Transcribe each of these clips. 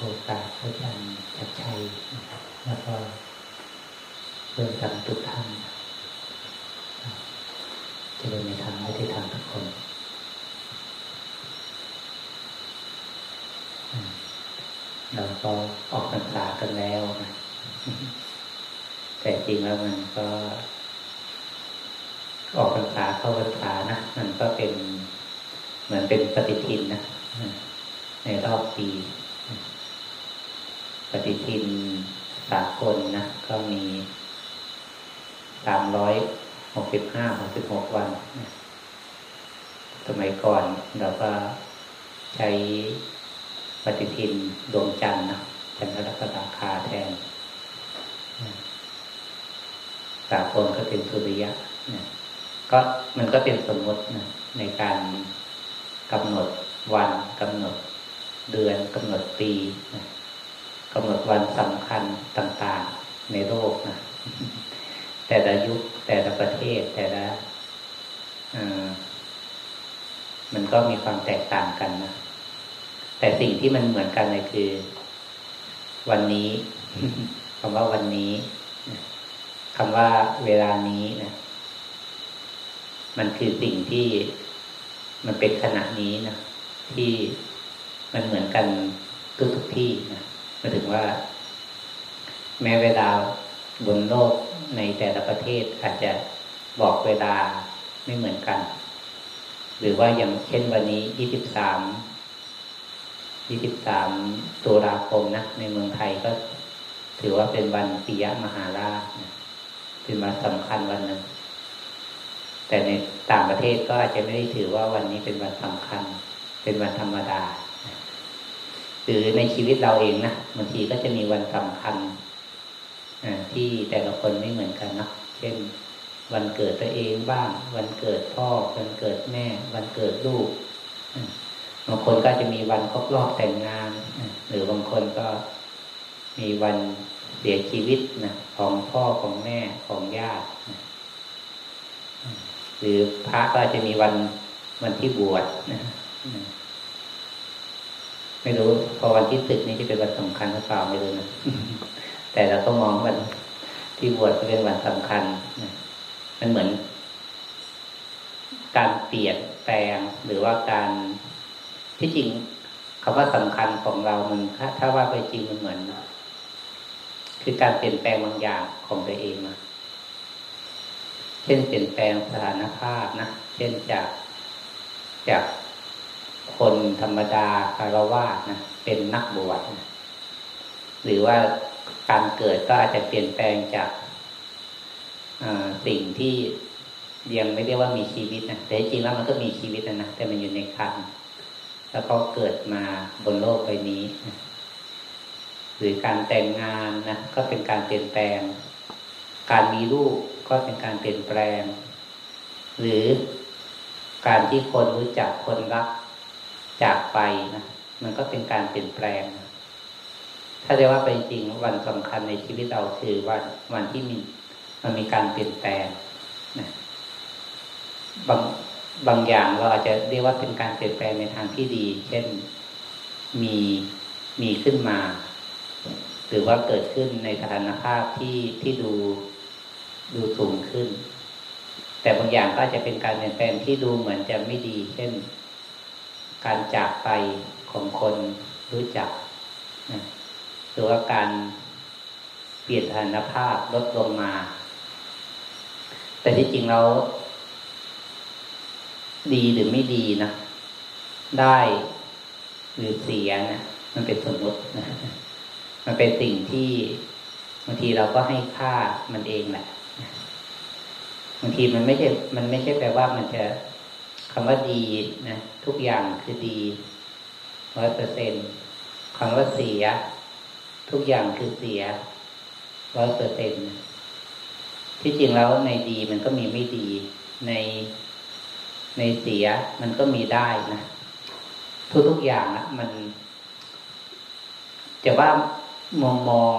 โอกาสพระอาจารย์ชัดชัยแล้วก็เพื่อนกันทุกท่านจะเป็นในทางไม่ได้ทำทุกคนเราก็ออกพรรษากันแล้วนะแต่จริงแล้วมันก็ ออกพรรษาเข้าพรรษานะมันก็เป็นเหมือนเป็นปฏิทินนะในรอบปี ปฏิทินสากลนะ ก็มีสามร้อยหกสิบห้าหกสิบหกวัน สมัยก่อนเราก็ใช้ปฏิทินดวงจันทร์นะจันทรคตาคาแทนสากลก็เป็นสุริยะนะก็มันก็เป็นสมมตินะในการกำหนดวันกำหนดเดือนกำหนดปีนะ กำหนดวันสำคัญต่างๆในโลกนะ แต่ละยุคแต่ละประเทศแต่ละมันก็มีความแตกต่างกันนะ แต่สิ่งที่มันเหมือนกันเลยคือ วันนี้คำว่าวันนี้คำว่าเวลานี้นะมันคือสิ่งที่มันเป็นขณะนี้นะที่มันเหมือนกันทุกทุกที่นะ มาถึงว่า แม้เวลาบนโลกในแต่ละประเทศอาจจะบอกเวลาไม่เหมือนกัน หรือว่าอย่างเช่นวันนี้ยี่สิบสามยี่สิบสามตุลาคมนะ ในเมืองไทยก็ถือว่าเป็นวันปิยมหาราชเป็นวันสำคัญวันหนึ่งแต่ในต่างประเทศก็อาจจะไม่ได้ถือว่าวันนี้เป็นวันสำคัญ เป็นวันธรรมดา หรือในชีวิตเราเองนะบางทีก็จะมีวันสำคัญที่แต่ละคนไม่เหมือนกันนะเช่น วันเกิดตัวเองบ้าง วันเกิดพ่อ วันเกิดแม่ วันเกิดลูกบางคนก็จะมีวันครบรอบแต่งงานหรือบางคนก็มีวันเสียชีวิตนะของพ่อของแม่ของญาติหรือพระก็จะมีวันวันที่บวชนะ ไม่รู้พอวันที่ศึกนี่จะเป็นวันสำคัญหรือเปล่าไม่รู้นะแต่เราก็มองวันที่บวชเป็นวันสำคัญนะมันเหมือน การเปลี่ยนแปลงหรือว่าการที่จริงคำว่าสำคัญของเรามันถ้าถ้าว่าไปจริงมันเหมือนคือการเปลี่ยนแปลงบางอย่างของตัวเองนะเช่นเปลี่ยนแปลงสถานภาพนะเช่นจากจาก คนธรรมดาคารวะนะเป็นนักบวชนะหรือว่าการเกิดก็อาจจะเปลี่ยนแปลงจากสิ่งที่ยังไม่เรียกว่ามีชีวิตนะแต่จริงแล้วมันก็มีชีวิตนะนะแต่มันอยู่ในคันแล้วก็เกิดมาบนโลกใบนี้ หรือการแต่งงานนะก็เป็นการเปลี่ยนแปลง การมีลูกก็เป็นการเปลี่ยนแปลง หรือการที่คนรู้จักคนรัก จากไปนะมันก็เป็นการเปลี่ยนแปลง ถ้าจะว่าไปจริงวันสำคัญในชีวิตเราคือวันวันที่มีมันมีการเปลี่ยนแปลงนะบางบางอย่างเราอาจจะเรียกว่าเป็นการเปลี่ยนแปลงในทางที่ดี เช่นมีมีขึ้นมา หรือว่าเกิดขึ้นในสถานภาพที่ที่ดูดูสูงขึ้น แต่บางอย่างก็จะเป็นการเปลี่ยนแปลงที่ดูเหมือนจะไม่ดี เช่น การจากไปของคนรู้จักนะหรือว่าการเปลี่ยนสถานภาพลดลงมา แต่ที่จริงเราดีหรือไม่ดีนะได้หรือเสียนะมันเป็นสมมตินะมันเป็นสิ่งที่บางทีเราก็ให้ค่ามันเองแหละบางทีมันไม่ใช่ มันไม่ใช่แปลว่ามันจะำว่าดีนะทุกอย่างคือดีร้อยเปอร์เซ็นคำว่าเสีย ทุกอย่างคือเสียร้อยเปอร์เซ็นที่จริงแล้วในดีมันก็มีไม่ดีในในเสียมันก็มีได้นะทุกทุกอย่างนะมันจะว่ามองมอง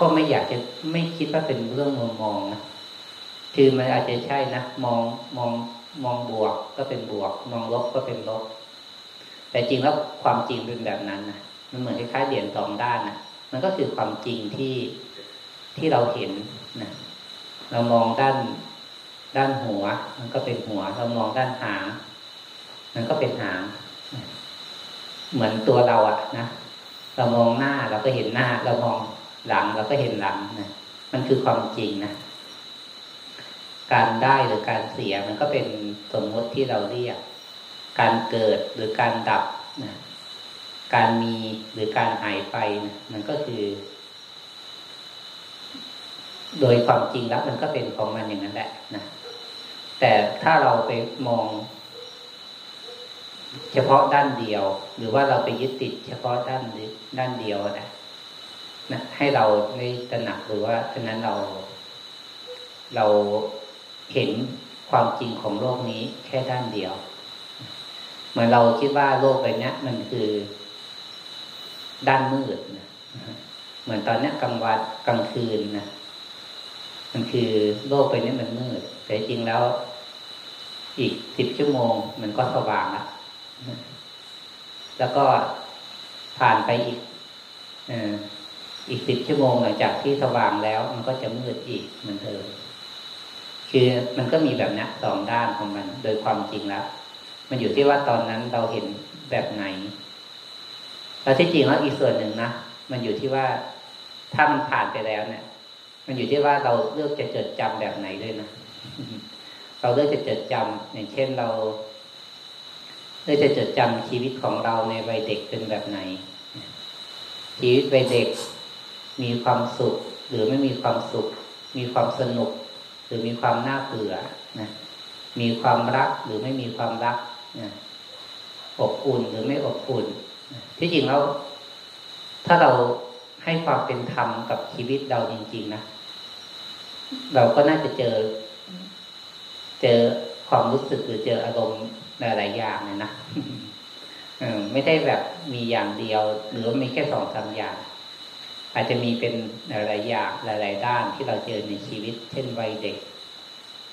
ก็ไม่อยากจะไม่คิดว่าเป็นเรื่องมองมองนะคือมันอาจจะใช่นะมองมอง มองบวกก็เป็นบวก มองลบก็เป็นลบ แต่จริงแล้วความจริงเป็นแบบนั้นนะมันเหมือนคล้ายๆเหรียญสองด้านนะมันก็คือความจริงที่ที่เราเห็นนะเรามองด้านด้านหัว มันก็เป็นหัว เรามองด้านหาง มันก็เป็นหาง เหมือนตัวเราอะนะเรามองหน้าเราก็เห็นหน้า เรามองหลังเราก็เห็นหลังนะมันคือความจริงนะ การได้หรือการเสียมันก็เป็นสมมติที่เราเรียก การเกิดหรือการดับนะการมีหรือการหายไปนะมันก็คือ โดยความจริงแล้วมันก็เป็นของมันอย่างนั้นแหละนะแต่ถ้าเราไปมอง เฉพาะด้านเดียว หรือว่าเราไปยึดติด เฉพาะด้านด้านเดียวนะนะให้เราได้ตระหนักหรือว่าฉะนั้นเรา เรา เห็นความจริงของโลกนี้แค่ด้านเดียวเหมือนเราคิดว่าโลกใบนี้มันคือด้านมืดนะเหมือนตอนนี้กลางวันกลางคืนนะมันคือโลกใบนี้มันมืด แต่จริงแล้ว อีกสิบชั่วโมง มันก็สว่างแล้วแล้วก็ผ่านไปอีกอีกสิบชั่วโมงหลังจากที่สว่างแล้ว มันก็จะมืดอีกเหมือนเดิม คือมันก็มีแบบนี้สองด้านของมัน โดยความจริงแล้ว มันอยู่ที่ว่าตอนนั้นเราเห็นแบบไหน แล้วที่จริงแล้วอีกส่วนหนึ่งนะ มันอยู่ที่ว่าถ้ามันผ่านไปแล้วเนี่ย มันอยู่ที่ว่าเราเลือกจะจดจำแบบไหนด้วยนะ เราเลือกจะจดจำอย่างเช่นเราเลือกจะจดจำชีวิตของเราในวัยเด็กเป็นแบบไหน ชีวิตวัยเด็กมีความสุข หรือไม่มีความสุข มีความสนุก รือมีความน่าเบื่อนะมีความรักหรือไม่มีความรักนะอบอุ่นหรือไม่อบอุ่นที่จริงแล้วถ้าเราให้ความเป็นธรรมกับชีวิตเราจริง ๆ นะเราก็น่าจะเจอ เจอความรู้สึกหรือเจออารมณ์หลายๆอย่างเลยนะไม่ได้แบบมีอย่างเดียว หรือมีแค่สองสาอย่าง อาจจะมีเป็นหลายอย่างหลาย ๆ ด้านที่เราเจอในชีวิต เช่นวัยเด็ก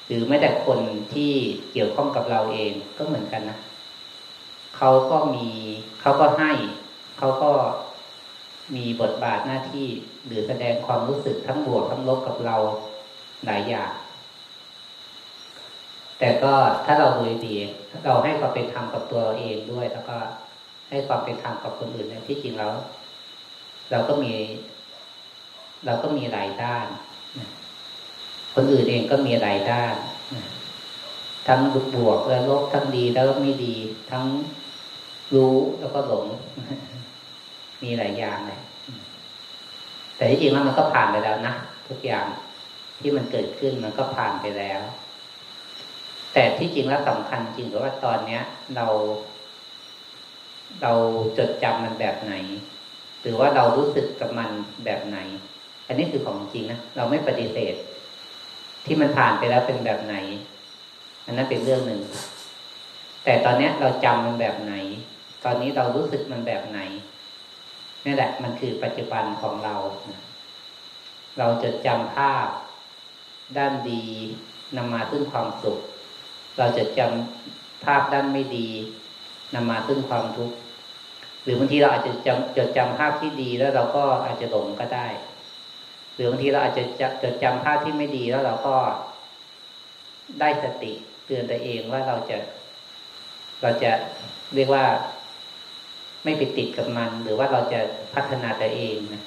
หรือแม้แต่คนที่เกี่ยวข้องกับเราเองก็เหมือนกันนะเขาก็มีเขาก็ให้ เขาก็มีบทบาทหน้าที่หรือแสดงความรู้สึกทั้งบวกทั้งลบกับเราหลายอย่าง แต่ก็ถ้าเราดูดีเราให้ความเป็นธรรมกับตัวเราเองด้วย แล้วก็ให้ความเป็นธรรมกับคนอื่นเนี่ยที่จริงแล้วเราก็มี เราก็มีหลายด้านคนอื่นเองก็มีหลายด้านทั้งบวกและลบทั้งดีแล้วก็ไม่ดี ทั้งรู้แล้วก็หลง มีหลายอย่างเลยแต่ที่จริงแล้วมันก็ผ่านไปแล้วนะทุกอย่างที่มันเกิดขึ้นมันก็ผ่านไปแล้ว แต่ที่จริงแล้วสำคัญจริงรือว่าตอนเนี้ย เรา เราจดจำมันแบบไหน หรือว่าเรารู้สึกกับมันแบบไหน อันนี้คือของจริงนะเราไม่ปฏิเสธ ที่มันผ่านไปแล้วเป็นแบบไหน อันนั้นเป็นเรื่องหนึ่ง แต่ตอนนี้เราจำมันแบบไหน ตอนนี้เรารู้สึกมันแบบไหนนี่แหละ มันคือปัจจุบันของเรา เราจะจำภาพด้านดีนำมาซึ่งความสุข เราจะจำภาพด้านไม่ดีนำมาซึ่งความทุกข์หรือบางทีเราอาจจะจำจดจำภาพที่ดีแล้วเราก็อาจจะหลงก็ได้ รือบางทีเราอาจจะจดจำภาพที่ไม่ดีแล้วเราก็ได้สติเตือนตัวเองว่าเราจะ เราจะเรียกว่าไม่ไปติดกับมัน หรือว่าเราจะพัฒนาตัวเองนะ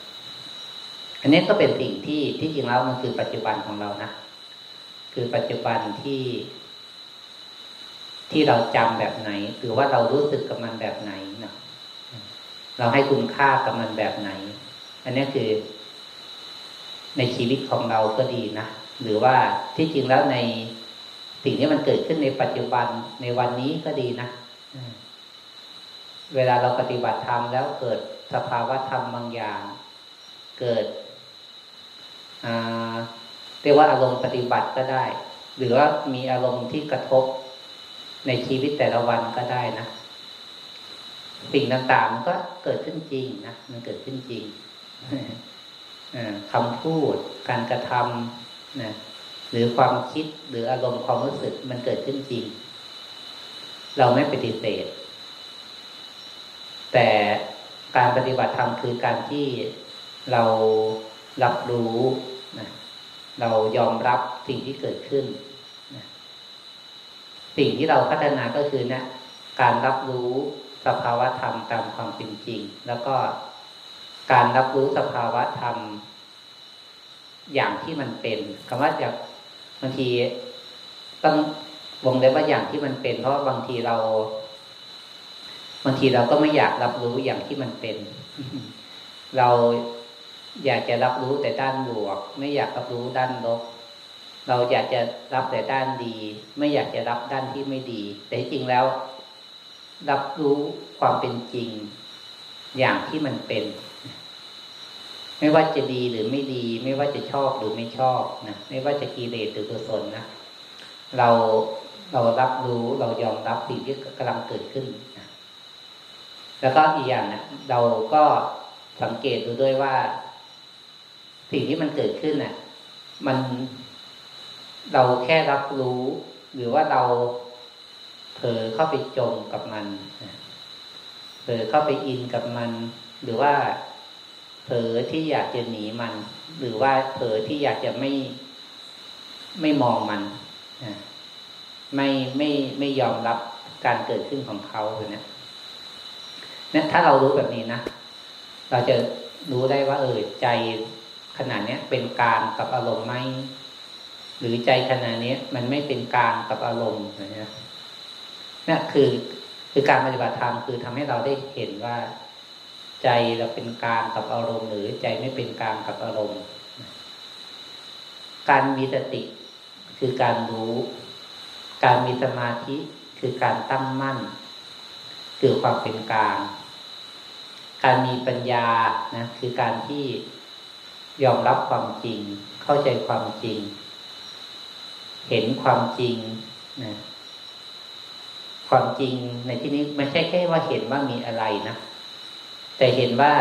อันนี้ก็เป็นสิ่งที่ที่จริงแล้วมันคือปัจจุบันของเรานะคือปัจจุบันที่ ที่เราจำแบบไหน หรือว่าเรารู้สึกกับมันแบบไหนนะเราให้คุณค่ากับมันแบบไหน อันนี้คือ ในชีวิตของเราก็ดีนะ หรือว่าที่จริงแล้วในสิ่งที่มันเกิดขึ้นในปัจจุบันในวันนี้ก็ดีนะ เวลาเราปฏิบัติธรรมแล้วเกิดสภาวะธรรมบางอย่าง เกิดเรียกว่าอารมณ์ปฏิบัติก็ได้ หรือว่ามีอารมณ์ที่กระทบในชีวิตแต่ละวันก็ได้นะสิ่งต่างๆมันก็เกิดขึ้นจริงนะมันเกิดขึ้นจริง คำพูด การกระทำนะหรือความคิดหรืออารมณ์ความรู้สึกมันเกิดขึ้นจริง เราไม่ปฏิเสธ แต่การปฏิบัติธรรมคือการที่เรารับรู้นะเรายอมรับสิ่งที่เกิดขึ้นนะสิ่งที่เราพัฒนาก็คือนะการรับรู้สภาวะธรรมตามความเป็นจริง แล้วก็ การรับรู้สภาวะธรรม อย่างที่มันเป็นคำว่าจากบางทีต้องวงเล็บว่าอย่างที่มันเป็น เพราะบางทีเรา บางทีเราก็ไม่อยากรับรู้อย่างที่มันเป็น เราอยากจะรับรู้แต่ด้านบวก ไม่อยากรับรู้ด้านลบเราอยากจะรับแต่ด้านดี ไม่อยากจะรับด้านที่ไม่ดี แต่จริงแล้ว รับรู้ความเป็นจริง อย่างที่มันเป็น ไม่ว่าจะดีหรือไม่ดี ไม่ว่าจะชอบหรือไม่ชอบนะไม่ว่าจะกีเลสหรือกุศลนะเราเรารับรู้เรายอมรับสิ่งที่กำลังเกิดขึ้นนะแล้วก็อีกอย่างนะเราก็สังเกตดูด้วยว่า สิ่งที่มันเกิดขึ้นน่ะ มันเราแค่รับรู้ หรือว่าเราเผลอเข้าไปจมกับมันเผลอเข้าไปอินกับมัน หรือว่า เผลอที่อยากจะหนีมัน หรือว่าเผลอที่อยากจะไม่ไม่มองมันไม่ไม่ไม่ยอมรับการเกิดขึ้นของเขาเลยนะเนี่ยถ้าเรารู้แบบนี้นะเราจะรู้ได้ว่า เออใจขนาดนี้เป็นกลางกับอารมณ์ไหมหรือใจขนาดนี้มันไม่เป็นกลางกับอารมณ์นะเนี่คือคือการปฏิบัติธรรมคือทำให้เราได้เห็นว่า ใจเราเป็นกลางกับอารมณ์ หรือใจไม่เป็นกลางกับอารมณ์ การมีสติคือการรู้ การมีสมาธิคือการตั้งมั่น คือความเป็นกลาง การมีปัญญานะคือการที่ยอมรับความจริง เข้าใจความจริง เห็นความจริงนะความจริงในที่นี้ไม่ใช่แค่ว่าเห็นว่ามีอะไรนะ แต่เห็นว่า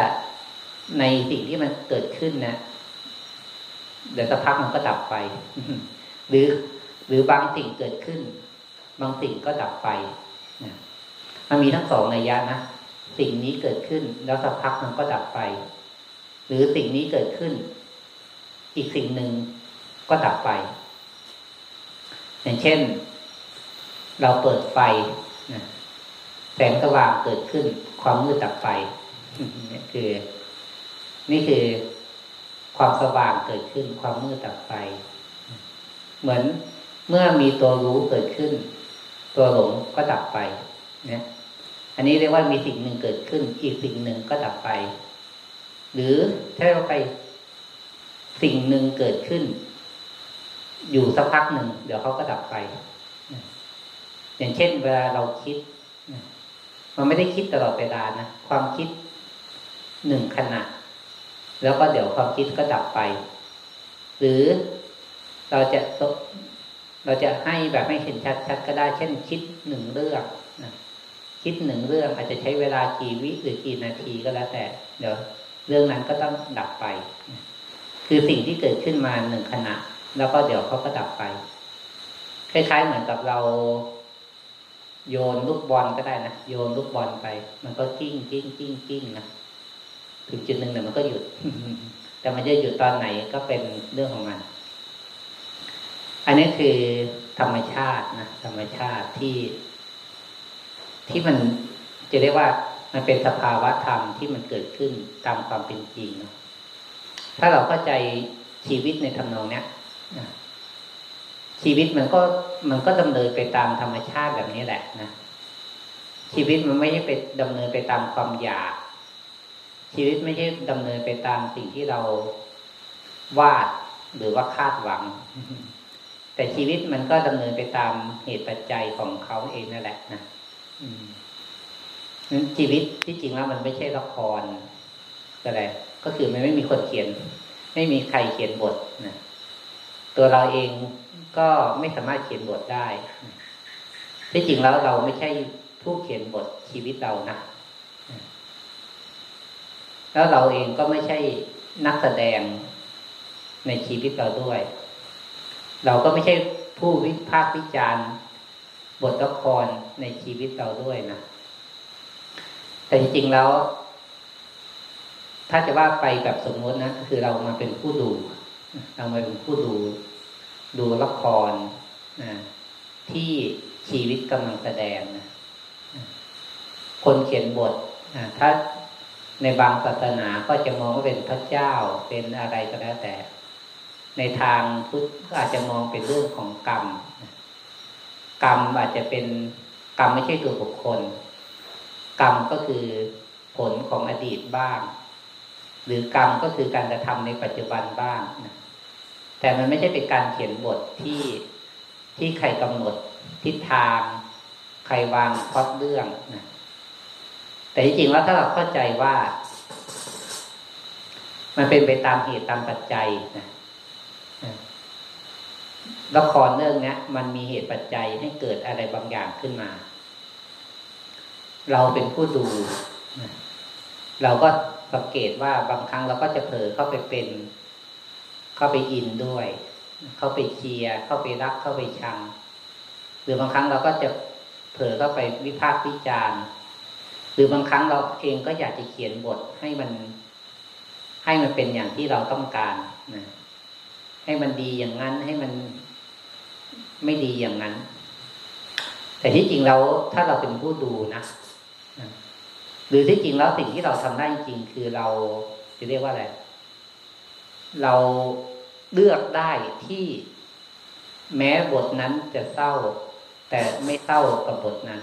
ในสิ่งที่มันเกิดขึ้นนะเดี๋ยวสักพักมันก็ดับไป หรือ หรือบางสิ่งเกิดขึ้น บางสิ่งก็ดับไปนะมันมีทั้งสองระยะนะสิ่งนี้เกิดขึ้น แล้วสักพักมันก็ดับไป หรือสิ่งนี้เกิดขึ้น อีกสิ่งหนึ่งก็ดับไป อย่างเช่น เราเปิดไฟแสงสว่างเกิดขึ้น ความมืดดับไป นี่คือ นี่คือความสว่างเกิดขึ้น ความมืดดับไป เหมือนเมื่อมีตัวรู้เกิดขึ้น ตัวหลงก็ดับไปเนี่ยอันนี้เรียกว่ามีสิ่งหนึ่งเกิดขึ้น อีกสิ่งหนึ่งก็ดับไป หรือถ้าเราไปสิ่งหนึ่งเกิดขึ้น อยู่สักพักหนึ่ง เดี๋ยวเขาก็ดับไป อย่างเช่น เวลาเราคิด มันไม่ได้คิดตลอดเวลานะ ความคิด หนึ่งขณะ แล้วก็เดี๋ยวความคิดก็ดับไป หรือเราจะเราจะให้แบบไม่เห็นชัดๆก็ได้ เช่นคิดหนึ่งเรื่องนะคิดหนึ่งเรื่องอาจจะใช้เวลากี่วิหรือกี่นาทีก็แล้วแต่ เดี๋ยวเรื่องนั้นก็ต้องดับไป คือสิ่งที่เกิดขึ้นมาหนึ่งขณะ แล้วก็เดี๋ยวเขาก็ดับไป คล้ายๆเหมือนกับเรา โยนลูกบอลก็ได้นะโยนลูกบอลไป มันก็กิ้งกิ้งกิ้งกิ้งนะ ถึงจุดหนึ่งเนี่ยมันก็หยุด แต่มันจะหยุดตอนไหนก็เป็นเรื่องของมัน อันนี้คือธรรมชาตินะธรรมชาติที่ ที่มันจะเรียกว่ามันเป็นสภาวะธรรมที่มันเกิดขึ้นตามความเป็นจริงเนาะถ้าเราเข้าใจชีวิตในทำนองเนี้ยชีวิตมันก็มันก็ดำเนินไปตามธรรมชาติแบบนี้แหละนะชีวิตมันไม่ใช่ไปดำเนินไปตามความอยาก ชีวิตไม่ใช่ดำเนินไปตามสิ่งที่เราวาดหรือว่าคาดหวัง แต่ชีวิตมันก็ดำเนินไปตามเหตุปัจจัยของเขาเองนั่นแหละนะนั้นชีวิตที่จริงแล้วมันไม่ใช่ละครอะไรก็คือมันไม่มีคนเขียน ไม่มีใครเขียนบทนะตัวเราเองก็ไม่สามารถเขียนบทได้ที่จริงแล้วเราไม่ใช่ผู้เขียนบทชีวิตเรานะ แล้วเราเองก็ไม่ใช่นักแสดงในชีวิตเราด้วย เราก็ไม่ใช่ผู้วิพากษ์วิจารณ์บทละครในชีวิตเราด้วยนะ แต่จริงๆแล้ว ถ้าจะว่าไปแบบสมมตินะคือเรามาเป็นผู้ดู เรามาเป็นผู้ดู ดูละครนะที่ชีวิตกำลังแสดงนะคนเขียนบทนะถ้า ในบางศาสนาก็จะมองว่าเป็นพระเจ้าเป็นอะไรก็แล้วแต่ ในทางพุทธก็อาจจะมองเป็นเรื่องของกรรม กรรมอาจจะเป็นกรรมไม่ใช่ตัวบุคคล กรรมก็คือผลของอดีตบ้าง หรือกรรมก็คือการกระทำในปัจจุบันบ้างนะแต่มันไม่ใช่เป็นการเขียนบทที่ที่ใครกำหนดทิศทาง ใครวางพอตเรื่องนะ แต่จริงๆแล้วถ้าเราเข้าใจว่า มันเป็นไปตามเหตุตามปัจจัยนะละครเรื่องนี้มันมีเหตุปัจจัยให้เกิดอะไรบางอย่างขึ้นมา เราเป็นผู้ดู เราก็สังเกตว่าบางครั้งเราก็จะเผลอเข้าไปเป็น เข้าไปอินด้วย เข้าไปเชียร์เข้าไปรักเข้าไปชัง หรือบางครั้งเราก็จะเผลอเข้าไปวิพากษ์วิจารณ์ หรือบางครั้งเราเองก็อยากจะเขียนบทให้มัน ให้มันเป็นอย่างที่เราต้องการนะให้มันดีอย่างนั้นให้มันไม่ดีอย่างนั้น แต่ที่จริงเราถ้าเราเป็นผู้ดูนะหรือที่จริงแล้วสิ่งที่เราทำได้จริงคือเราจะเรียกว่าอะไรเราเลือกได้ที่แม้บทนั้นจะเศร้า แต่ไม่เศร้ากับบทนั้น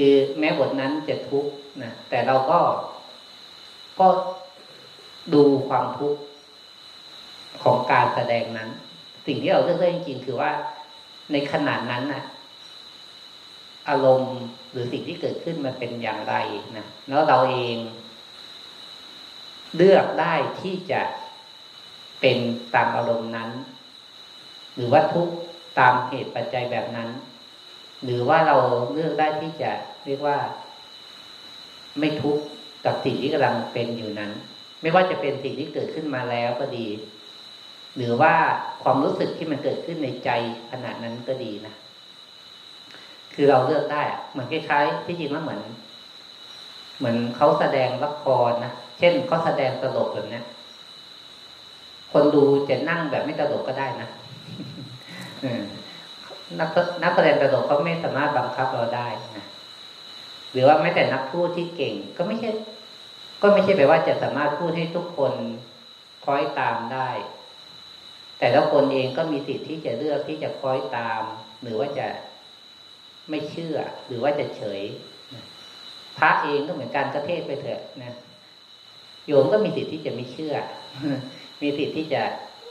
คือแม้บทนั้นจะทุกข์นะแต่เราก็ก็ดูความทุกข์ของการแสดงนั้น สิ่งที่เราเลือกได้จริงๆคือว่าในขนาดนั้นน่ะ อารมณ์หรือสิ่งที่เกิดขึ้นมันเป็นอย่างไรนะแล้วเราเอง เลือกได้ที่จะเป็นตามอารมณ์นั้น หรือว่าทุกตามเหตุปัจจัยแบบนั้น หรือว่าเราเลือกได้ที่จะเรียกว่า ไม่ทุกข์กับสิ่งที่กำลังเป็นอยู่นั้น ไม่ว่าจะเป็นสิ่งที่เกิดขึ้นมาแล้วก็ดี หรือว่าความรู้สึกที่มันเกิดขึ้นในใจขณะนั้นก็ดีนะคือเราเลือกได้เหมือนคล้ายๆที่จริงแล้วเหมือน เหมือนเขาแสดงละครนะเช่นเขาแสดงตลกแบบนี้คนดูจะนั่งแบบไม่ตลกก็ได้นะ นักนักแสดงตลกเขาไม่สามารถบังคับเราได้นะหรือว่าแม้แต่นักพูดที่เก่ง ก็ไม่ใช่ ก็ไม่ใช่แปลว่าจะสามารถพูดให้ทุกคนคล้อยตามได้ แต่ละคนเองก็มีสิทธิ์ที่จะเลือกที่จะคล้อยตาม หรือว่าจะไม่เชื่อ หรือว่าจะเฉยพระเองก็เหมือนการกระเทศไปเถอะนะโยมก็มีสิทธิ์ที่จะไม่เชื่อ มีสิทธิ์ที่จะ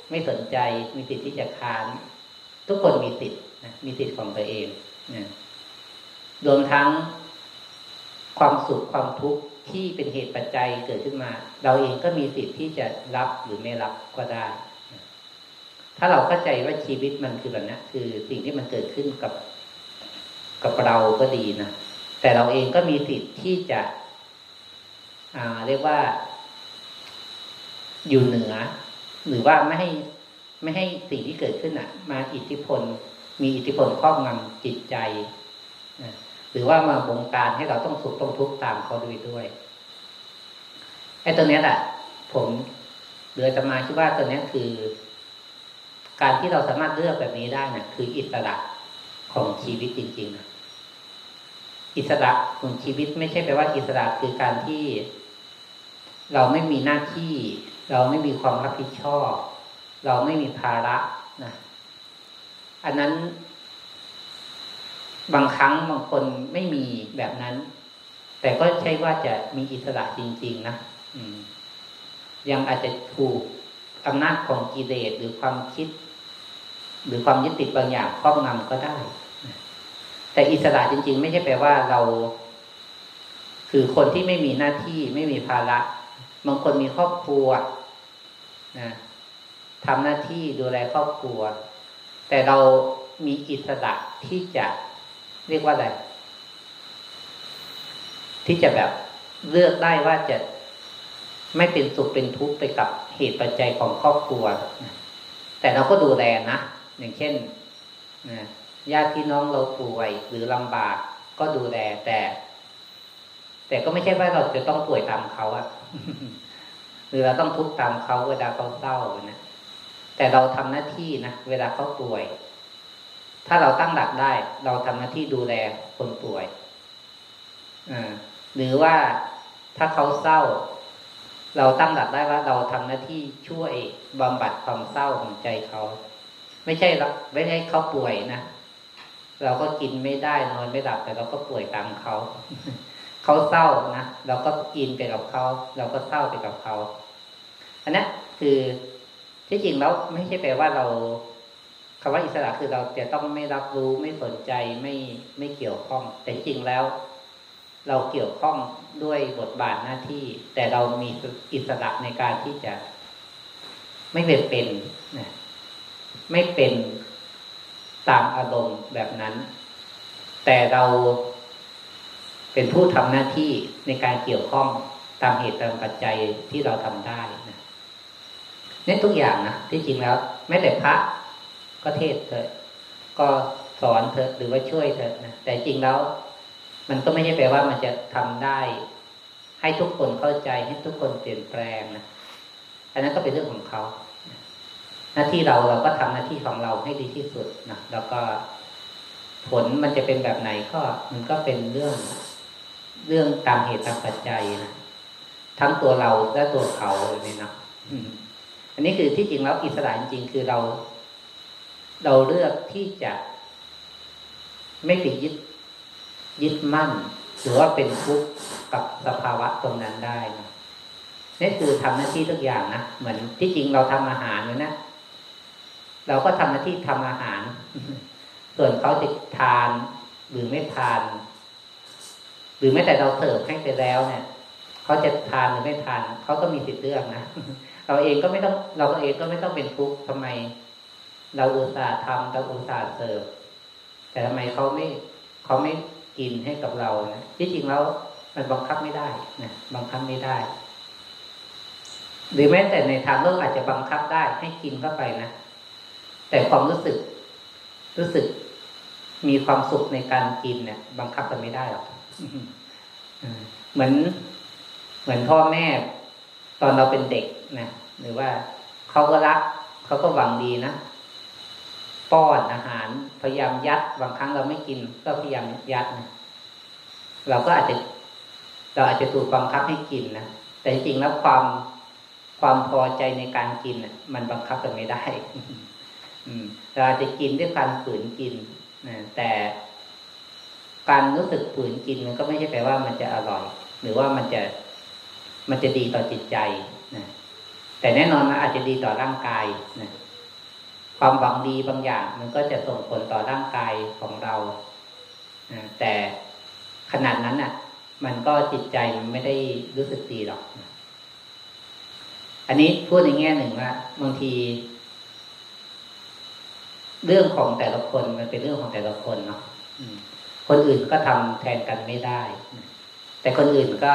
ไม่สนใจ มีสิทธิ์ที่จะค้าน ทุกคนมีสิทธิ์ นะมีสิทธิ์ของตัวเองนะรวมทั้งความสุขความทุกข์ที่เป็นเหตุปัจจัยเกิดขึ้นมา เราเองก็มีสิทธิ์ที่จะรับหรือไม่รับก็ได้ ถ้าเราเข้าใจว่าชีวิตมันคือแบบนี้คือสิ่งที่มันเกิดขึ้นกับกับเราก็ดีนะแต่เราเองก็มีสิทธิ์ที่จะอ่าเรียกว่า อยู่เหนือ หรือว่าไม่ให้ไม่ให้สิ่งที่เกิดขึ้นอะ มาอิทธิพล มีอิทธิพลครอบงำจิตใจนะหรือว่ามาบงการให้เราต้องสุขต้องทุกข์ตามเขาด้วยด้วยไอ้ตัวนี้แหละผมเหลือจะมาคิดว่าตัวนี้คือ การที่เราสามารถเลือกแบบนี้ได้นะ่ะ คืออิสระของชีวิตจริงๆนะอิสระของชีวิตไม่ใช่แปลว่าอิสระคือการที่ เราไม่มีหน้าที่ เราไม่มีความรับผิดชอบ เราไม่มีภาระนะ อันนั้น บางครั้งบางคนไม่มีแบบนั้น แต่ก็ใช่ว่าจะมีอิสระจริง ๆ นะยังอาจจะถูกอำนาจของกิเลสหรือความคิด หรือความยึดติดบางอย่างครอบงำก็ได้ แต่อิสระจริง ๆ ไม่ใช่แปลว่าเรา คือคนที่ไม่มีหน้าที่ไม่มีภาระบางคนมีครอบครัวนะทำหน้าที่ดูแลครอบครัว แต่เรามีอิสระที่จะเรียกว่าอะไร ที่จะแบบเลือกได้ว่าจะไม่เป็นสุขเป็นทุกข์ไปกับเหตุปัจจัยของครอบครัว แต่เราก็ดูแลนะ อย่างเช่นญาติพี่น้องเราป่วยหรือลำบากก็ดูแลแต่ แต่ก็ไม่ใช่ว่าเราจะต้องป่วยตามเขาอะหรือเราต้องทุกข์ตามเขาเวลาเขาเศร้านะ แต่เราทำหน้าที่นะเวลาเขาป่วย ถ้าเราตั้งหลักได้ เราทำหน้าที่ดูแลคนป่วยอหรือว่าถ้าเขาเศร้า เราตั้งหลักได้ว่าเราทำหน้าที่ช่วยบำบัดความเศร้าของใจเขา ไม่ใช่ไม่ใช่เขาป่วยนะเราก็กินไม่ได้นอนไม่หลับแต่เราก็ป่วยตามเขาเขาเศร้านะเราก็อินไปกับเขา เราก็เศร้าไปกับเขา อันนี้คือ ที่จริงแล้วไม่ใช่แปลว่าเราคำว่าอิสระคือเราจะต้องไม่รับรู้ไม่สนใจไม่ไม่เกี่ยวข้อง แต่จริงแล้ว เราเกี่ยวข้องด้วยบทบาทหน้าที่ แต่เรามีอิสระในการที่จะ ไม่เป็นเป็นนะไม่เป็นตามอารมณ์แบบนั้น แต่เราเป็นผู้ทำหน้าที่ในการเกี่ยวข้องตามเหตุตามปัจจัยที่เราทำได้ นะนี่ทุกอย่างนะที่จริงแล้วแม้แต่พระก็เทศเถอะก็สอนเถอะหรือว่าช่วยเถอะนะแต่จริงแล้ว มันก็ไม่ใช่แปลว่ามันจะทำได้ ให้ทุกคนเข้าใจให้ทุกคนเปลี่ยนแปลงนะอันนั้นก็เป็นเรื่องของเขาหน้าที่เราเราก็ทำหน้าที่ของเราให้ดีที่สุดนะแล้วก็ผลมันจะเป็นแบบไหนก็มันก็เป็นเรื่องเรื่องตามเหตุตามปัจจัยนะทั้งตัวเราและตัวเขาเลยนะ อันนี้คือที่จริงแล้วอิสระจริงคือเรา เราเลือกที่จะไม่ไปยึดยึดมั่นหรือว่าเป็นทุกข์กับสภาวะตรงนั้นได้นะนี่คือทำหน้าที่ทุกอย่างนะเหมือนที่จริงเราทำอาหารเลยนะเราก็ทำหน้าที่ทำอาหาร ส่วนเขาจะทานหรือไม่ทาน หรือแม้แต่เราเสิร์ฟให้ไปแล้วเนี่ยเขาจะทานหรือไม่ทานเขาก็มีสิทธิ์เลือกนะ เราเองก็ไม่ต้องเราเองก็ไม่ต้องเป็นทุกข์ทำไม เราอุตส่าห์ทำเราอุตส่าห์เสิร์ฟแต่ทำไมเขาไม่เขาไม่กินให้กับเรานะที่จริงแล้วมันบังคับไม่ได้นะบังคับไม่ได้ หรือแม้แต่ในทางโลกอาจจะบังคับได้ให้กินเข้าไปนะแต่ความรู้สึกรู้สึกมีความสุขในการกินเนี่ย บังคับกันไม่ได้หรอกเหมือน เหมือนพ่อแม่ ตอนเราเป็นเด็ก นะหรือว่าเขาก็รักเขาก็หวังดีนะป้อนอาหารพยายามยัดบางครั้งเราไม่กิน ก็พยายามยัดนะเราก็อาจจะเราอาจจะถูกบังคับให้กินนะแต่จริงๆแล้วความความพอใจในการกินมันบังคับกันไม่ได้เราอาจจะกินด้วยการฝืนกินนะแต่การรู้สึกฝืนกินมันก็ไม่ใช่แปลว่ามันจะอร่อย หรือว่ามันจะมันจะดีต่อจิตใจ แต่แน่นอนมันอาจจะดีต่อร่างกายนะความหวังดีบางอย่าง มันก็จะส่งผลต่อร่างกายของเรานะแต่ขนาดนั้นอะ มันก็จิตใจมันไม่ได้รู้สึกดีหรอกนะอันนี้พูดในแง่หนึ่งว่าบางที เรื่องของแต่ละคนมันเป็นเรื่องของแต่ละคนเนาะคนอื่นก็ทำแทนกันไม่ได้ แต่คนอื่นก็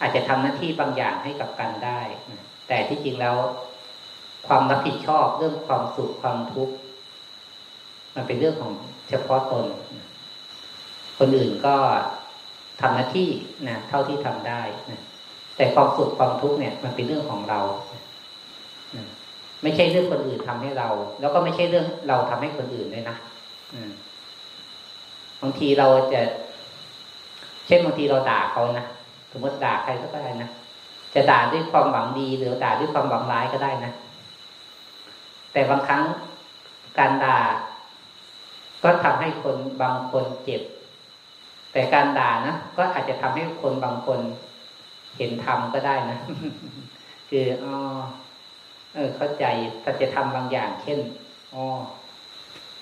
อาจจะทำหน้าที่บางอย่างให้กับกันได้ แต่ที่จริงแล้ว ความรับผิดชอบเรื่องความสุขความทุกข์มันเป็นเรื่องของเฉพาะตน คนอื่นก็ทำหน้าที่นะเท่าที่ทำได้นะแต่ความสุขความทุกข์เนี่ย มันเป็นเรื่องของเราไม่ใช่เรื่องคนอื่นทำให้เรา แล้วก็ไม่ใช่เรื่องเราทำให้คนอื่นด้วยนะบางทีเราจะ เช่นบางทีเราด่าเขานะสมมติด่าใครก็ได้นะ จะด่าด้วยความหวังดีหรือด่าด้วยความหวังร้ายก็ได้นะ แต่บางครั้งการด่า ก็ทำให้คนบางคนเจ็บ แต่การด่านะก็อาจจะทำให้คนบางคนเห็นธรรมก็ได้นะ คืออ๋อเออ เข้าใจถ้าจะทำบางอย่าง เช่นอ๋อ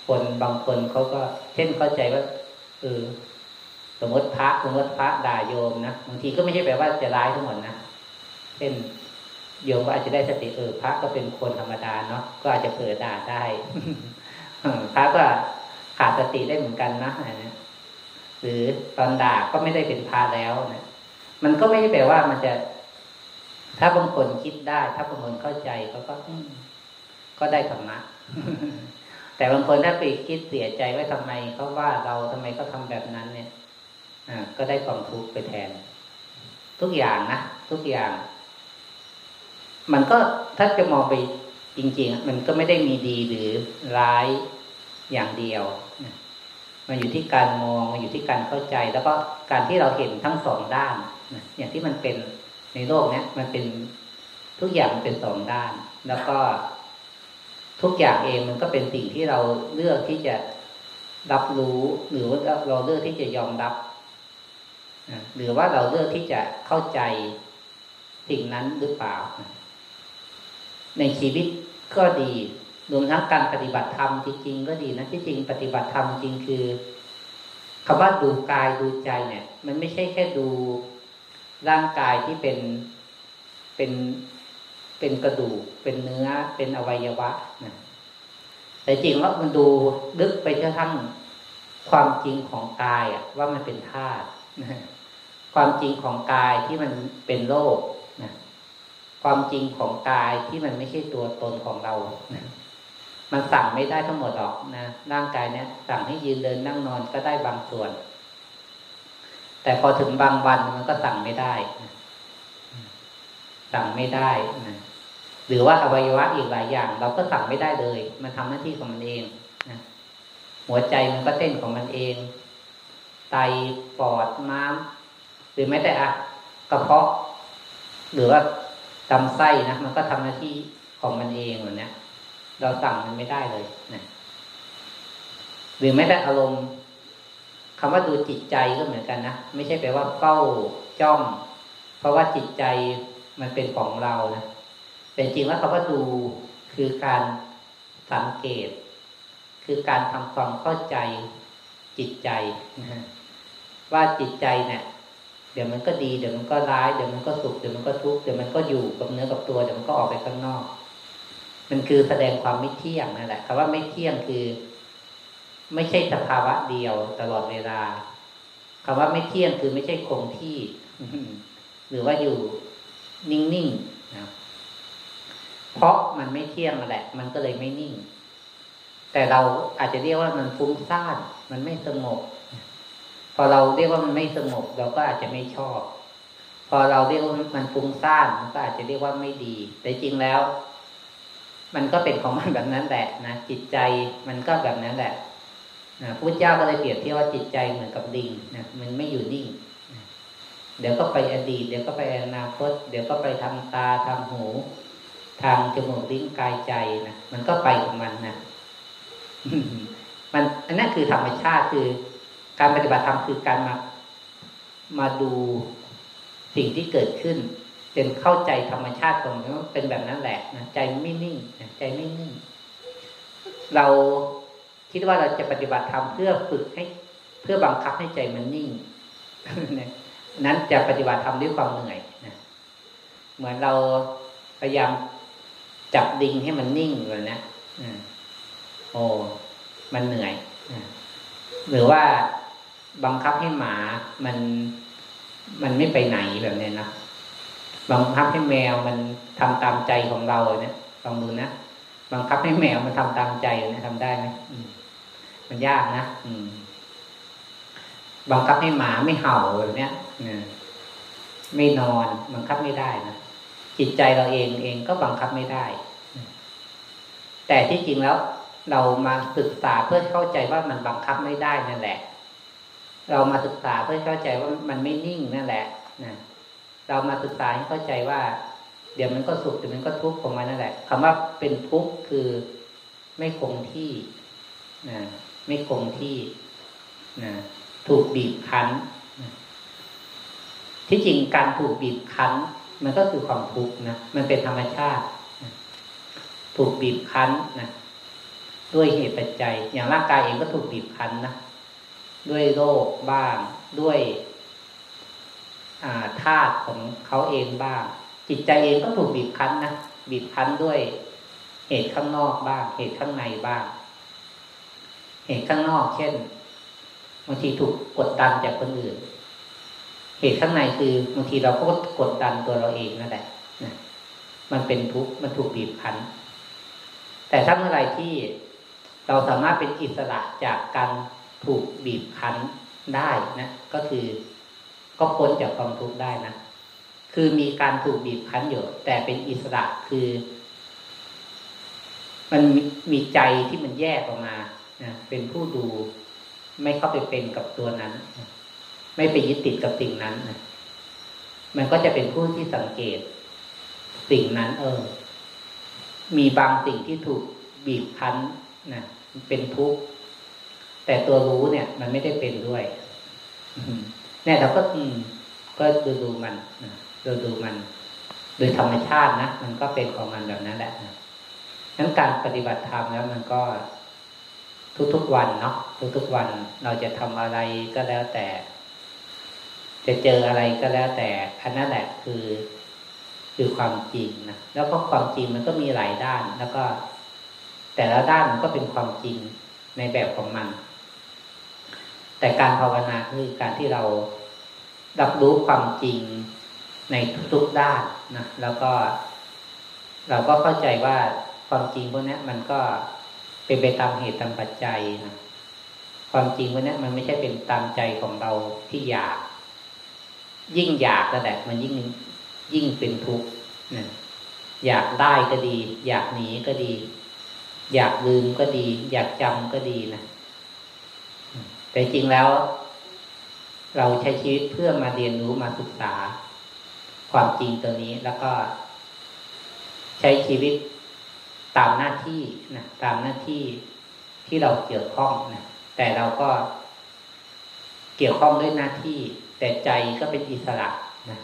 คนบางคนเขาก็ เช่นเข้าใจว่าเออสมมติพระสมมติพระด่าโยมนะบางทีก็ไม่ใช่แปลว่าจะร้ายทั้งหมดนะ เช่นโยมก็อาจจะได้สติเออพระก็เป็นคนธรรมดาเนาะก็อาจจะเผลอด่าได้พระก็ขาดสติได้เหมือนกันนะหรือตอนด่าก็ไม่ได้เป็นพระแล้วนะมันก็ไม่ใช่แปลว่ามันจะ ถ้าบางคนคิดได้ ถ้าบางคนเข้าใจเขาก็ก็ได้ธรรมะแต่บางคนถ้าไปคิดเสียใจว่าทำไมเขาว่าเราทำไมเขาทาแบบนั้น เนี่ย อ่า ก็ได้ความทุกข์ไปแทน ทุกอย่างนะทุกอย่าง มันก็ถ้าจะมองไปจริงๆ มันก็ไม่ได้มีดีหรือร้ายอย่างเดียว มันอยู่ที่การมองมันอยู่ที่การเข้าใจ แล้วก็การที่เราเห็นทั้งสองด้านอย่างที่มันเป็นในโลกเนี้ยมันเป็นทุกอย่างมันเป็นสองด้าน แล้วก็ทุกอย่างเองมันก็เป็นสิ่งที่เราเลือกที่จะรับรู้หรือว่าเราเลือกที่จะยอมรับหรือว่าเราเลือกที่จะเข้าใจสิ่งนั้นหรือเปล่า ในชีวิตก็ดีรวมทั้งการปฏิบัติธรรมจริงๆก็ดีนะที่จริงปฏิบัติธรรมจริงคือคำว่าดูกายดูใจเนี่ย มันไม่ใช่แค่ดูร่างกายที่เป็นเป็นเป็นกระดูก เป็นเนื้อเป็นอวัยวะนะแต่จริงว่ามันดูลึกไปจนทั้งความจริงของกายอะว่ามันเป็นธาตุความจริงของกายที่มันเป็นโลกนะ ความจริงของกายที่มันไม่ใช่ตัวตนของเรานะมันสั่งไม่ได้ทั้งหมดหรอกนะร่างกายเนี้ยสั่งให้ยืนเดินนั่งนอนก็ได้บางส่วน แต่พอถึงบางวันมันก็สั่งไม่ได้สั่งไม่ได้นะหรือว่าอวัยวะอีกหลายอย่าง เราก็สั่งไม่ได้เลย มันทำหน้าที่ของมันเองนะหัวใจมันก็เต้นของมันเอง ไตปอดม้ามหรือแม้แต่อะกระเพาะ หรือว่า ลำไส้นะมันก็ทำหน้าที่ของมันเองเหมือนเนี้ยเราสั่งมันไม่ได้เลยนะหรือแม้แต่อารมณ์คำว่าดูจิตใจก็เหมือนกันนะไม่ใช่แปลว่าเฝ้าจ้อง เพราะว่าจิตใจมันเป็นของเรานะแต่จริงแล้วคำว่าดูคือการสังเกต คือการทำความเข้าใจจิตใจนะว่าจิตใจเนี่ย เดี๋ยวมันก็ดี เดี๋ยวมันก็ร้าย เดี๋ยวมันก็สุข เดี๋ยวมันก็ทุกข์ เดี๋ยวมันก็อยู่กับเนื้อกับตัว เดี๋ยวมันก็ออกไปข้างนอก มันคือแสดงความไม่เที่ยงนั่นแหละคำว่าไม่เที่ยงคือ ไม่ใช่สภาวะเดียวตลอดเวลาคำว่าไม่เที่ยงคือไม่ใช่คงที่ หรือว่าอยู่นิ่งๆนะเพราะมันไม่เที่ยงแหละ มันก็เลยไม่นิ่ง แต่เราอาจจะเรียกว่ามันฟุ้งซ่าน มันไม่สงบ พอเราเรียกว่ามันไม่สงบเราก็อาจจะไม่ชอบ พอเราเรียกว่ามันฟุ้งซ่านมันก็อาจจะเรียกว่าไม่ดี แต่จริงแล้ว มันก็เป็นของมันแบบนั้นแหละนะจิตใจมันก็แบบนั้นแหละนะพระเจ้าก็เลยเปรียบเทียบว่าจิตใจเหมือนกับดิงนะมันไม่อยู่นิ่งเดี๋ยวก็ไปอดีต เดี๋ยวก็ไปอนาคต เดี๋ยวก็ไปทางตาทางหู ทางจมูกลิ้นกายใจนะมันก็ไปของมันนะมันอันนั้นคือธรรมชาติคือ การปฏิบัติธรรมคือการมามาดูสิ่งที่เกิดขึ้นเป็นเข้าใจธรรมชาติของมันเป็นแบบนั้นแหละนะใจไม่นิ่งนะใจไม่นิ่ง เราคิดว่าเราจะปฏิบัติธรรมเพื่อฝึกให้ เพื่อบังคับให้ใจมันนิ่งนั้นจะปฏิบัติธรรมด้วยความเหนื่อยนะเหมือนเราพยายามจับดิงให้มันนิ่งเลยนะโอ้มันเหนื่อยหรือว่า บังคับให้หมามันมันไม่ไปไหนแบบนี้นะบังคับให้แมวมันทำตามใจของเราเนี่ยลองดูนะบังคับให้แมวมันทำตามใจเนี่ยทำได้ไหมมันยากนะอืม บังคับให้หมาไม่เห่าแบบเนี้ยไม่นอน บังคับไม่ได้นะจิตใจเราเองเองก็บังคับไม่ได้ แต่ที่จริงแล้ว เรามาศึกษาเพื่อเข้าใจว่ามันบังคับไม่ได้นั่นแหละ เรามาศึกษาเพื่อเข้าใจว่ามันไม่นิ่งนั่นแหละนะเรามาศึกษาให้เข้าใจว่า เดี๋ยวมันก็สุขเดี๋ยวมันก็ทุกข์ของมันนั่นแหละคำว่าเป็นทุกข์คือไม่คงที่นะไม่คงที่นะถูกบีบคั้นนะที่จริงการถูกบีบคั้น มันก็คือความทุกข์นะมันเป็นธรรมชาตินะถูกบีบคั้นนะด้วยเหตุปัจจัย อย่างร่างกายเองก็ถูกบีบคั้นนะ ด้วยโรคบ้าง ด้วยธาตุของเขาเองบ้าง จิตใจเองก็ถูกบีบคั้นนะบีบคั้นด้วย เหตุข้างนอกบ้าง เหตุข้างในบ้าง เหตุข้างนอก เช่นบางทีถูกกดดันจากคนอื่น เหตุข้างในคือบางทีเราก็กดดันตัวเราเองนั่นแหละนะมันเป็นทุกข์มันถูกบีบคั้น แต่ถ้าเมื่อไรที่เราสามารถเป็นอิสระจากการ ถูกบีบคั้นได้นะก็คือก็พ้นจากความทุกข์ได้นะคือมีการถูกบีบคั้นอยู่ แต่เป็นอิสระคือ มันมีใจที่มันแยกออกมานะเป็นผู้ดูไม่เข้าไปเป็นกับตัวนั้น ไม่ไปยึดติดกับสิ่งนั้นนะมันก็จะเป็นผู้ที่สังเกต สิ่งนั้น เออ มีบางสิ่งที่ถูกบีบคั้นนะเป็นทุกข์ แต่ตัวรู้เนี่ย มันไม่ได้เป็นด้วยเนี่ยเราก็ก็ดูดูมันดูดูมัน โดยธรรมชาตินะมันก็เป็นของมันแบบนั้นแหละนะนั้นการปฏิบัติธรรมแล้วมันก็ทุกๆวันเนาะทุกๆวันเราจะทำอะไรก็แล้วแต่ จะเจออะไรก็แล้วแต่อันนั้นแหละคือ คือความจริงนะแล้วก็ความจริงมันก็มีหลายด้าน แล้วก็ แต่ละด้านมันก็เป็นความจริงในแบบของมัน แต่การภาวนาคือการที่เรารับรู้ความจริงในทุกๆด้านนะแล้วก็ เราก็เข้าใจว่าความจริงพวกนี้มันก็เป็นไปตามเหตุตามปัจจัยนะความจริงพวกนี้มันไม่ใช่เป็นตามใจของเราที่อยาก ยิ่งอยากก็แต่มันยิ่งยิ่งเป็นทุกข์นะอยากได้ก็ดี อยากหนีก็ดี อยากลืมก็ดี อยากจำก็ดีนะ แต่จริงแล้ว เราใช้ชีวิตเพื่อมาเรียนรู้มาศึกษา ความจริงตัวนี้แล้วก็ ใช้ชีวิตตามหน้าที่นะตามหน้าที่ที่เราเกี่ยวข้องนะแต่เราก็เกี่ยวข้องด้วยหน้าที่ แต่ใจก็เป็นอิสระนะ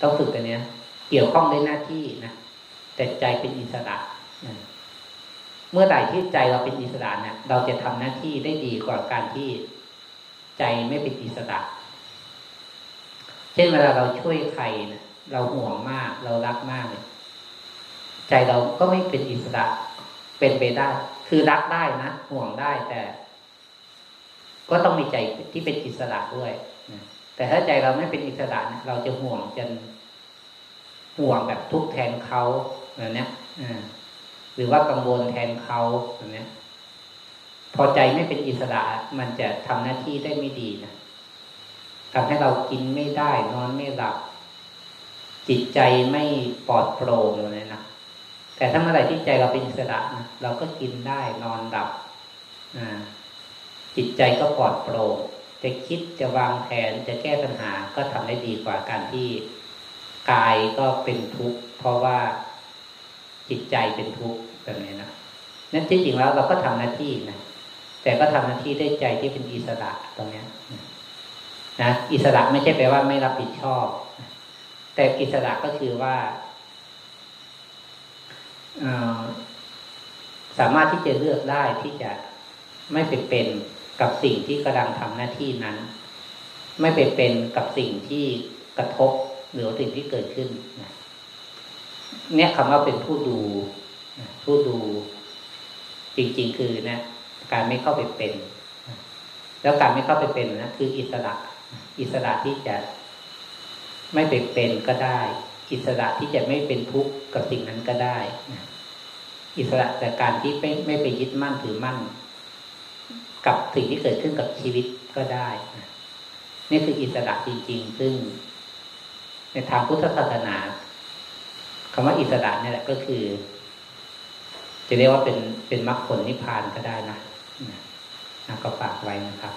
ต้องฝึกกันเนี้ย เกี่ยวข้องด้วยหน้าที่นะแต่ใจเป็นอิสระนะ เมื่อไหร่ที่ใจเราเป็นอิสระเนะี่ยเราจะทำหน้าที่ได้ดีกว่าการที่ใจไม่เป็นอิสระ เช่นเวลาเราช่วยใครนะเราห่วงมาก เรารักมากเลยใจเราก็ไม่เป็นอิสระเป็นไปได้ คือรักได้นะห่วงได้แต่ ก็ต้องมีใจที่เป็นอิสระด้วยแต่ถ้าใจเราไม่เป็นอิสระนะเราจะห่วงจนห่วงแบบทุกแทนเขาแบบนี้ หรือว่ากังวลแทนเขาแบบนี้พอใจไม่เป็นอิสระมันจะทำหน้าที่ได้ไม่ดีนะทำให้เรากินไม่ได้นอนไม่หลับ จิตใจไม่ปลอดโปร่งเลยนะแต่ถ้าเมื่อไหร่ที่ใจเราเป็นอิสระนะเราก็กินได้นอนหลับจิตใจก็ปลอดโปร่งจะคิดจะวางแผนจะแก้ปัญหาก็ทำได้ดีกว่าการที่กายก็เป็นทุกข์เพราะว่าจิตใจเป็นทุกข์ แบบนี้นะนั่นที่จริงแล้วเราก็ทำหน้าที่นะแต่ก็ทำหน้าที่ได้ใจที่เป็นอิสระตรงนี้นะอิสระไม่ใช่แปลว่าไม่รับผิดชอบ แต่อิสระก็คือว่าสามารถที่จะเลือกได้ที่จะไม่ไปเป็นกับสิ่งที่กำลังทำหน้าที่นั้น ไม่ไปเป็นกับสิ่งที่กระทบหรือสิ่งที่เกิดขึ้นเนี่ยคำว่าเป็นผู้ดู ผู้ดูจริง ๆ คือนะการไม่เข้าไปเป็น แล้วการไม่เข้าไปเป็นนะคืออิสระ อิสระที่จะไม่ไปเป็นก็ได้ อิสระที่จะไม่เป็นทุกข์กับสิ่งนั้นก็ได้ อิสระแต่การที่ไม่ไม่ไปยึดมั่นถือมั่น กับสิ่งที่เกิดขึ้นกับชีวิตก็ได้นี่คืออิสระจริง ๆ ซึ่ง ในทางพุทธศาสนาคำว่าอิสระนี่แหละก็คือ จะเรียกว่าเป็นเป็นมรรคผลนิพพานก็ได้นะนะก็ฝากไว้นะครับ